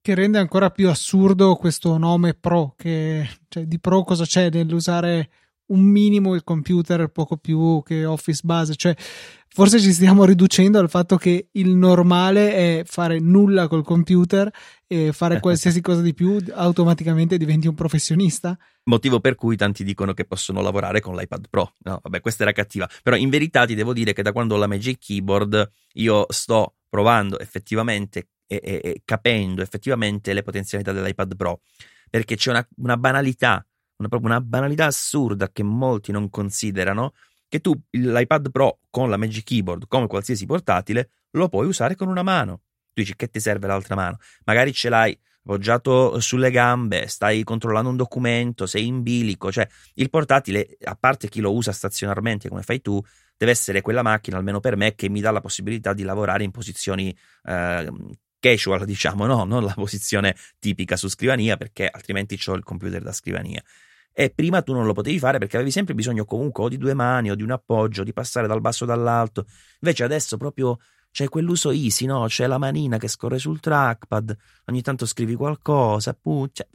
Che rende ancora più assurdo questo nome pro, che cioè, di pro cosa c'è nell'usare un minimo il computer, poco più che Office base, cioè forse ci stiamo riducendo al fatto che il normale è fare nulla col computer e fare qualsiasi cosa di più automaticamente diventi un professionista. Motivo per cui tanti dicono che possono lavorare con l'iPad Pro. No, vabbè, questa era cattiva. Però in verità ti devo dire che da quando ho la Magic Keyboard io sto provando effettivamente e, e, e capendo effettivamente le potenzialità dell'iPad Pro. Perché c'è una, una banalità una, proprio una banalità assurda che molti non considerano, che tu l'iPad Pro con la Magic Keyboard, come qualsiasi portatile, lo puoi usare con una mano. Tu dici che ti serve l'altra mano? Magari ce l'hai appoggiato sulle gambe, stai controllando un documento, sei in bilico, cioè il portatile, a parte chi lo usa stazionarmente come fai tu, deve essere quella macchina, almeno per me, che mi dà la possibilità di lavorare in posizioni eh, casual, diciamo, no? non la posizione tipica su scrivania, perché altrimenti ho il computer da scrivania e prima tu non lo potevi fare perché avevi sempre bisogno comunque o di due mani o di un appoggio, di passare dal basso dall'alto. Invece adesso proprio c'è quell'uso easy, no? C'è la manina che scorre sul trackpad, ogni tanto scrivi qualcosa, pu- cioè,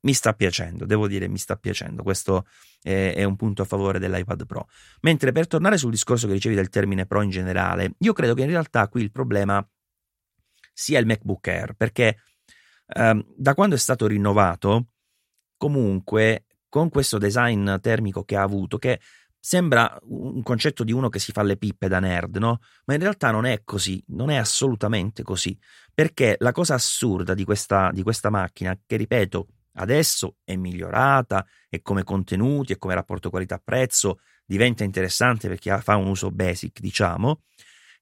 mi sta piacendo, devo dire mi sta piacendo, questo è, è, un punto a favore dell'iPad Pro. Mentre per tornare sul discorso che dicevi del termine Pro in generale, io credo che in realtà qui il problema sia il MacBook Air, perché ehm, da quando è stato rinnovato comunque con questo design termico che ha avuto, che sembra un concetto di uno che si fa le pippe da nerd, no? Ma in realtà non è così, non è assolutamente così, perché la cosa assurda di questa, di questa macchina, che ripeto, adesso è migliorata e come contenuti e come rapporto qualità-prezzo diventa interessante per chi fa un uso basic, diciamo,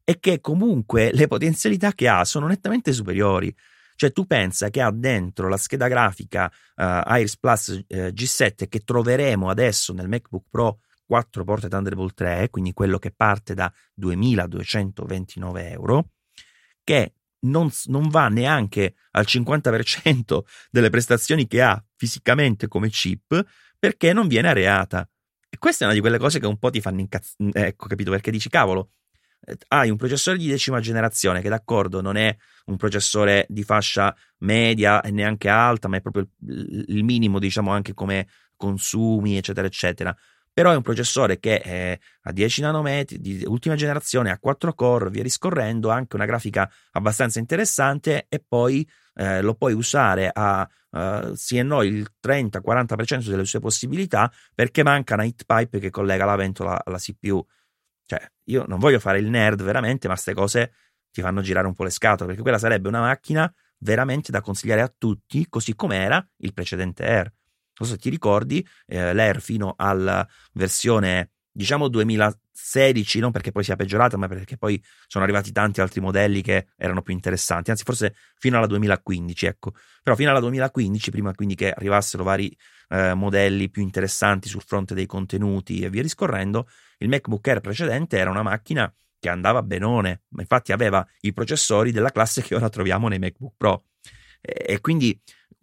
è che comunque le potenzialità che ha sono nettamente superiori. Cioè tu pensa che ha dentro la scheda grafica uh, Iris Plus uh, G7 che troveremo adesso nel MacBook Pro 4 porte Thunderbolt 3, quindi quello che parte da 2229 euro, che non, non, va neanche al 50% delle prestazioni che ha fisicamente come chip perché non viene areata. E questa è una di quelle cose che un po' ti fanno incazzare. Ecco, capito? Perché dici, cavolo, eh, hai un processore di decima generazione che d'accordo non è un processore di fascia media e neanche alta, ma è proprio il, minimo, diciamo, anche come consumi, eccetera, eccetera. Però è un processore che è a 10 nanometri, di ultima generazione, a 4 core, via discorrendo, ha anche una grafica abbastanza interessante e poi eh, lo puoi usare a uh, sì e no il 30-40% delle sue possibilità perché manca una heat pipe che collega la ventola alla CPU cioè, io non voglio fare il nerd veramente, ma queste cose ti fanno girare un po' le scatole, perché quella sarebbe una macchina veramente da consigliare a tutti, così come era il precedente Air. Non so se ti ricordi, eh, l'Air fino alla versione, diciamo 2016, non perché poi sia peggiorata, ma perché poi sono arrivati tanti altri modelli che erano più interessanti, anzi forse fino alla 2015, ecco. Però fino alla 2015, prima quindi che arrivassero vari eh, modelli più interessanti sul fronte dei contenuti e via discorrendo, il MacBook Air precedente era una macchina che andava benone, ma infatti aveva i processori della classe che ora troviamo nei MacBook Pro. E quindi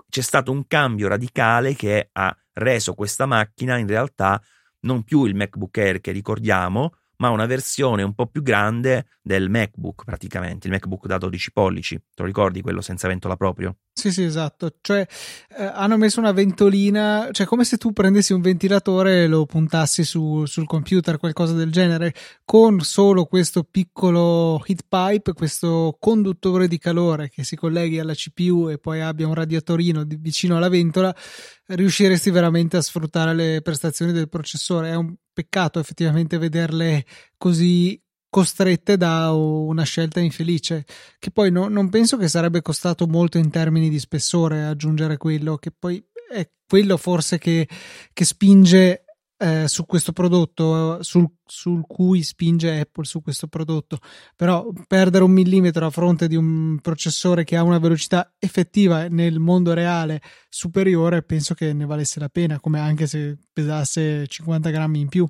c'è stato un cambio radicale che ha reso questa macchina in realtà non più il MacBook Air che ricordiamo, ma una versione un po' più grande del MacBook praticamente, il MacBook da 12 pollici. Te lo ricordi quello senza ventola proprio? Sì, sì, esatto. Cioè, eh, hanno messo una ventolina, cioè come se tu prendessi un ventilatore e lo puntassi su, sul computer, qualcosa del genere, con solo questo piccolo heat pipe, questo conduttore di calore che si colleghi alla CPU e poi abbia un radiatorino di, vicino alla ventola, riusciresti veramente a sfruttare le prestazioni del processore. È un peccato effettivamente vederle così costrette da una scelta infelice, che poi no, non penso che sarebbe costato molto in termini di spessore aggiungere quello, che poi è quello forse che, che spinge eh, su questo prodotto, sul, sul, cui spinge Apple su questo prodotto. Però perdere un millimetro a fronte di un processore che ha una velocità effettiva nel mondo reale superiore, penso che ne valesse la pena, come anche se pesasse 50 grammi in più.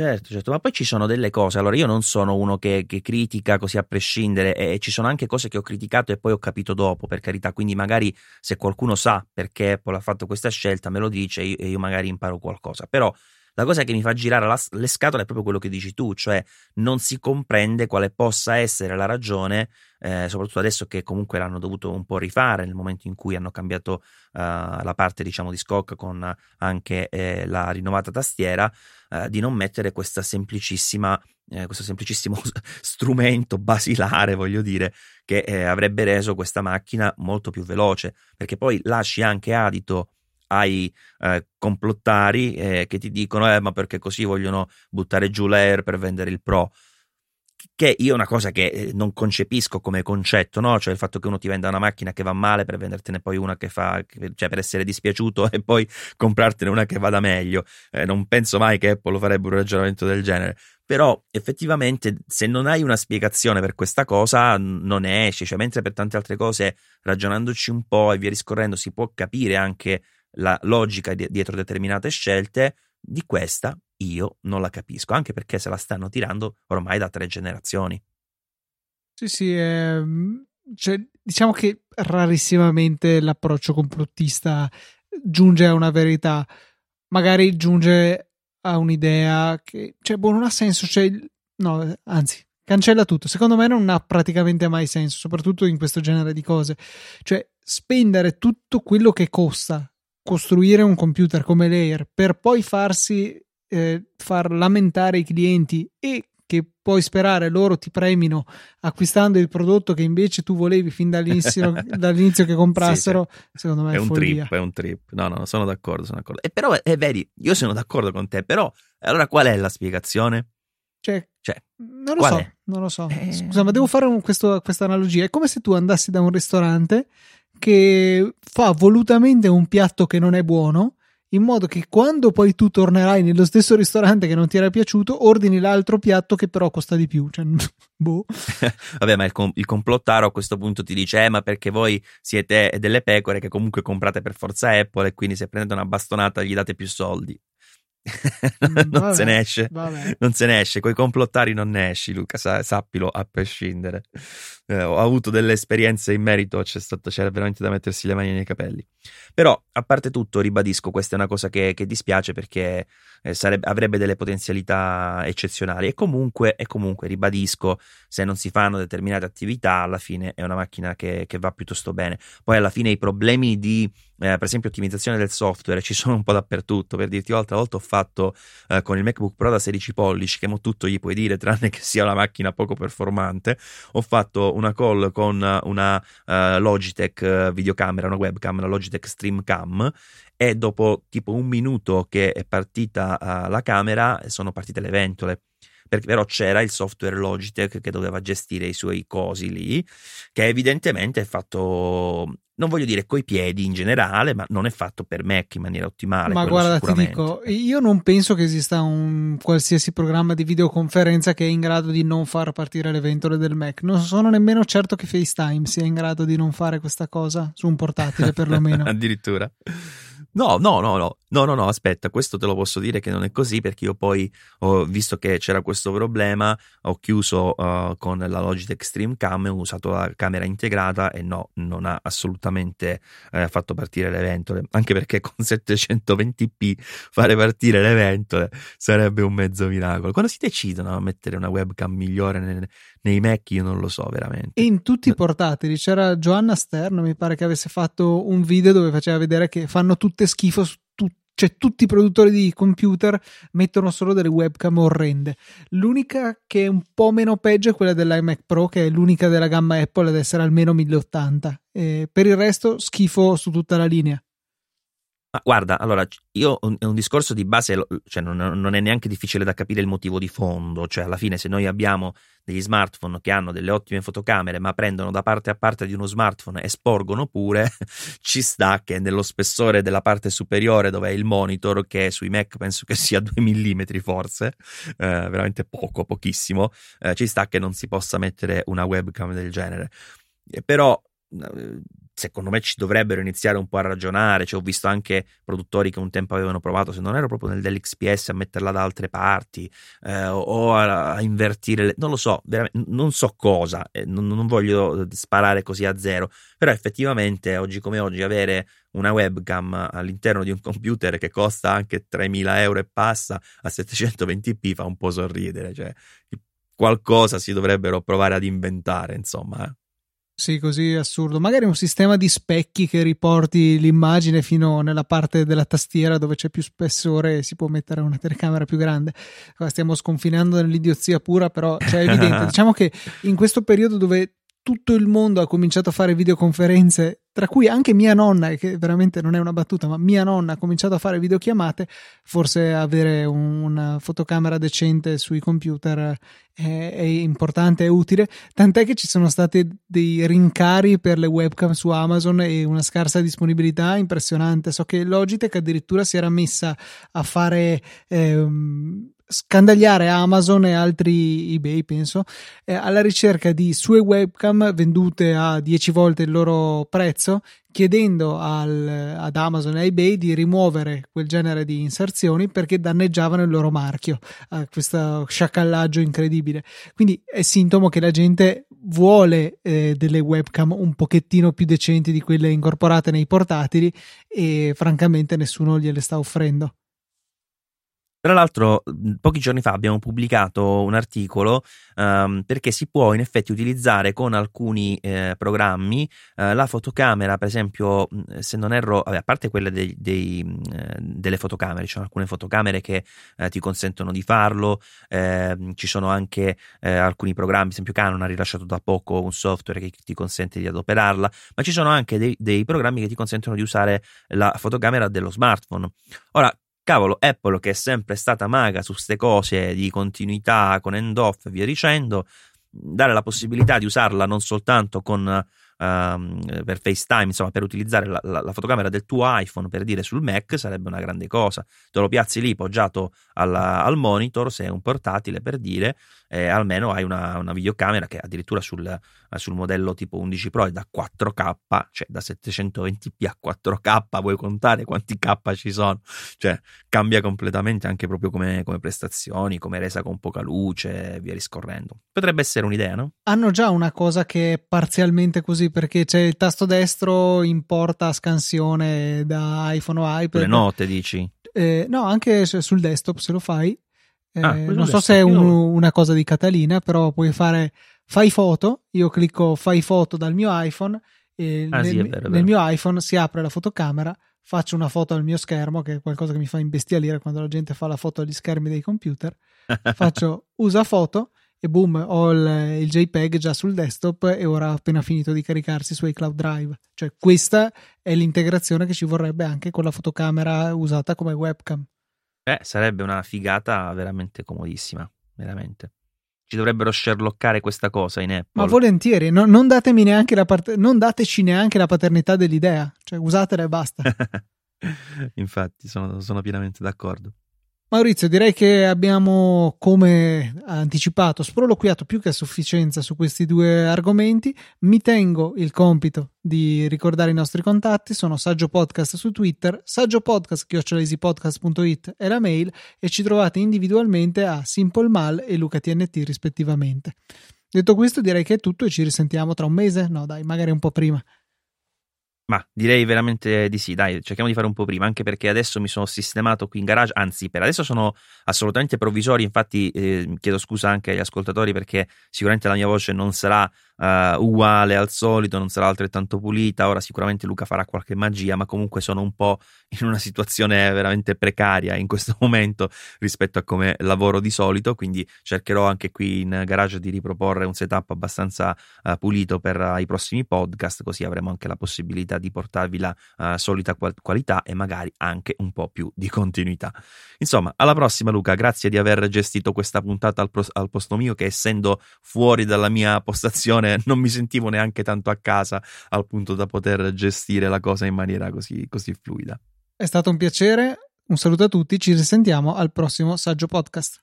Certo, certo, ma poi ci sono delle cose. Allora, io non sono uno che, che, critica così a prescindere, e ci sono anche cose che ho criticato e poi ho capito dopo, per carità. Quindi, magari se qualcuno sa perché Apple ha fatto questa scelta, me lo dice e io, io magari imparo qualcosa. Però la cosa che mi fa girare la, le scatole è proprio quello che dici tu, cioè non si comprende quale possa essere la ragione, eh, soprattutto adesso che comunque l'hanno dovuto un po' rifare nel momento in cui hanno cambiato uh, la parte diciamo di SCOC con anche eh, la rinnovata tastiera, uh, di non mettere questa semplicissima eh, questo semplicissimo strumento basilare, voglio dire, che eh, avrebbe reso questa macchina molto più veloce, perché poi lasci anche adito ai eh, complottari eh, che ti dicono eh, ma perché così vogliono buttare giù l'Air per vendere il Pro che io è una cosa che eh, non concepisco come concetto, no? Cioè il fatto che uno ti venda una macchina che va male per vendertene poi una che fa, cioè per essere dispiaciuto e poi comprartene una che vada meglio. Eh, non penso mai che Apple farebbe un ragionamento del genere. Però effettivamente se non hai una spiegazione per questa cosa non ne esci, cioè mentre per tante altre cose ragionandoci un po' e via discorrendo si può capire anche la logica dietro determinate scelte, di questa io non la capisco, anche perché se la stanno tirando ormai da tre generazioni. Sì, sì, eh, cioè, diciamo che rarissimamente l'approccio complottista giunge a una verità, magari giunge a un'idea che, cioè, boh, non ha senso, cioè, no, anzi, cancella tutto. Secondo me non ha praticamente mai senso, soprattutto in questo genere di cose. Cioè, spendere tutto quello che costa costruire un computer come l'Air per poi farsi eh, far lamentare i clienti e che puoi sperare loro ti premino acquistando il prodotto che invece tu volevi fin dall'inizio, dall'inizio che comprassero, sì, sì. secondo me è, è un follia. trip, è un trip. No, no, sono d'accordo, sono d'accordo. E però, eh, vedi, io sono d'accordo con te, però allora qual è la spiegazione? Cioè, cioè non lo so, è? non lo so. Eh... Scusa, ma devo fare un, questo, questa analogia. È come se tu andassi da un ristorante che fa volutamente un piatto che non è buono in modo che quando poi tu tornerai nello stesso ristorante che non ti era piaciuto, ordini l'altro piatto che però costa di più. Cioè, boh. Vabbè, ma il, com- il, complottaro a questo punto ti dice: eh, ma perché voi siete delle pecore che comunque comprate per forza Apple e quindi se prendete una bastonata gli date più soldi. non vabbè, se ne esce, vabbè. non se ne esce, coi complottari non ne esci, Luca, sa, sappilo a prescindere. Eh, ho avuto delle esperienze in merito, c'è stato, c'era veramente da mettersi le mani nei capelli. Però, a parte tutto, ribadisco, questa è una cosa che, che dispiace perché eh, sarebbe, avrebbe delle potenzialità eccezionali e comunque, e comunque, ribadisco, se non si fanno determinate attività, alla fine è una macchina che, che va piuttosto bene. Poi alla fine i problemi di eh, per esempio ottimizzazione del software ci sono un po' dappertutto. Per dirti l'altra volta ho fatto eh, con il MacBook Pro da 16 pollici che mo tutto gli puoi dire tranne che sia una macchina poco performante ho fatto una call con una uh, Logitech uh, videocamera una webcam la Logitech Streamcam e dopo tipo un minuto che è partita uh, la camera sono partite le ventole perché però c'era il software Logitech che doveva gestire i suoi cosi lì, che evidentemente è fatto, non voglio dire coi piedi in generale, ma non è fatto per Mac in maniera ottimale. Ma guarda, ti dico, io non penso che esista un qualsiasi programma di videoconferenza che è in grado di non far partire le ventole del Mac. Non sono nemmeno certo che FaceTime sia in grado di non fare questa cosa su un portatile, perlomeno. Addirittura. No, no, no, no, no, no, no, aspetta, questo te lo posso dire che non è così perché io poi ho visto che c'era questo problema, ho chiuso uh, con la Logitech Stream Cam, ho usato la camera integrata e no, non ha assolutamente eh, fatto partire le ventole, anche perché con 720p fare partire le ventole sarebbe un mezzo miracolo. Quando si decidono a mettere una webcam migliore nei, nei Mac io non lo so veramente. E in tutti i portatili c'era Joanna Stern, mi pare che avesse fatto un video dove faceva vedere che fanno tutte schifo su tutti cioè tutti i produttori di computer mettono solo delle webcam orrende. L'unica che è un po' meno peggio è quella dell'iMac Pro, che è l'unica della gamma Apple ad essere almeno 1080. E per il resto, schifo su tutta la linea. Ma guarda, allora, io un, un discorso di base, cioè non, non, è neanche difficile da capire il motivo di fondo, cioè alla fine se noi abbiamo degli smartphone che hanno delle ottime fotocamere ma prendono da parte a parte di uno smartphone e sporgono pure, ci sta che nello spessore della parte superiore dove è il monitor, che sui Mac penso che sia 2 mm forse, eh, veramente poco, pochissimo, eh, ci sta che non si possa mettere una webcam del genere. Però secondo me ci dovrebbero iniziare un po' a ragionare. Cioè, ho visto anche produttori che un tempo avevano provato, se non ero proprio nel dell'XPS, a metterla da altre parti eh, o a, a, invertire, le, non lo so, non so cosa, eh, non, non, voglio sparare così a zero, però effettivamente oggi come oggi avere una webcam all'interno di un computer che costa anche 3.000 euro e passa a 720p fa un po' sorridere, cioè qualcosa si dovrebbero provare ad inventare, insomma. Eh. Sì, così assurdo. Magari un sistema di specchi che riporti l'immagine fino nella parte della tastiera dove c'è più spessore e si può mettere una telecamera più grande. Stiamo sconfinando nell'idiozia pura, però cioè, è evidente. diciamo che in questo periodo dove tutto il mondo ha cominciato a fare videoconferenze, tra cui anche mia nonna, che veramente non è una battuta, ma mia nonna ha cominciato a fare videochiamate, forse avere una fotocamera decente sui computer è, è importante, è utile, tant'è che ci sono stati dei rincari per le webcam su Amazon e una scarsa disponibilità impressionante. So che Logitech addirittura si era messa a fare... Ehm, scandagliare Amazon e altri eBay, penso, eh, alla ricerca di sue webcam vendute a 10 volte il loro prezzo, chiedendo al, ad Amazon e eBay di rimuovere quel genere di inserzioni perché danneggiavano il loro marchio, eh, questo sciacallaggio incredibile. Quindi è sintomo che la gente vuole eh, delle webcam un pochettino più decenti di quelle incorporate nei portatili e francamente nessuno gliele sta offrendo. Tra l'altro, pochi giorni fa abbiamo pubblicato un articolo um, perché si può in effetti utilizzare con alcuni eh, programmi eh, la fotocamera, per esempio, se non erro, vabbè, a parte quelle dei, dei, eh, delle fotocamere, ci sono alcune fotocamere che eh, ti consentono di farlo, ehm, ci sono anche eh, alcuni programmi, per esempio Canon ha rilasciato da poco un software che ti consente di adoperarla, ma ci sono anche dei, dei programmi che ti consentono di usare la fotocamera dello smartphone. Ora, cavolo, Apple che è sempre stata maga su queste cose di continuità con end-off e via dicendo, dare la possibilità di usarla non soltanto con um, per FaceTime, insomma, per utilizzare la, la, la, fotocamera del tuo iPhone per dire sul Mac sarebbe una grande cosa. Te lo piazzi lì poggiato alla, al monitor, se è un portatile per dire, eh, almeno hai una, una, videocamera che addirittura sul, sul, modello tipo 11 Pro è da 4K, cioè da 720p a 4K, vuoi contare quanti K ci sono? Cioè cambia completamente anche proprio come, come prestazioni, come resa con poca luce e via discorrendo. Potrebbe essere un'idea, no? Hanno già una cosa che è parzialmente così perché c'è il tasto destro importa scansione da iPhone o iPad. Le note dici? Eh, no, anche sul desktop se lo fai. Eh, ah, non so se è un, una cosa di Catalina, però puoi fare fai foto. Io clicco fai foto dal mio iPhone e ah, nel, sì, vero, nel mio iPhone si apre la fotocamera. Faccio una foto al mio schermo, che è qualcosa che mi fa imbestialire quando la gente fa la foto agli schermi dei computer. Faccio usa foto e boom, ho il, il, JPEG già sul desktop e ora ha appena finito di caricarsi su iCloud Drive. Cioè, questa è l'integrazione che ci vorrebbe anche con la fotocamera usata come webcam. Eh, sarebbe una figata veramente comodissima, veramente. Ci dovrebbero sherlockare questa cosa in Apple. Ma volentieri, no, non, datemi neanche la part- non dateci neanche la paternità dell'idea, cioè usatela e basta. Infatti, sono, sono pienamente d'accordo. Maurizio, direi che abbiamo, come anticipato, sproloquiato più che a sufficienza su questi due argomenti. Mi tengo il compito di ricordare i nostri contatti. Sono Saggio Podcast su Twitter, saggiopodcast.it è la mail e ci trovate individualmente a Simple Mal e Luca TNT rispettivamente. Detto questo, direi che è tutto e ci risentiamo tra un mese? No, dai, magari un po' prima. Ma direi veramente di sì, dai, cerchiamo di fare un po' prima, anche perché adesso mi sono sistemato qui in garage, anzi per adesso sono assolutamente provvisori, infatti eh, chiedo scusa anche agli ascoltatori perché sicuramente la mia voce non sarà uh, uguale al solito, non sarà altrettanto pulita. Ora sicuramente Luca farà qualche magia, ma comunque sono un po' in una situazione veramente precaria in questo momento rispetto a come lavoro di solito. Quindi cercherò anche qui in garage di riproporre un setup abbastanza uh, pulito per uh, i prossimi podcast, così avremo anche la possibilità di portarvi la solita qual- qualità e magari anche un po' più di continuità. Insomma, alla prossima, Luca. Grazie di aver gestito questa puntata al, pro- al posto mio, che essendo fuori dalla mia postazione non mi sentivo neanche tanto a casa al punto da poter gestire la cosa in maniera così, così fluida. È stato un piacere, un saluto a tutti, ci risentiamo al prossimo Saggio Podcast.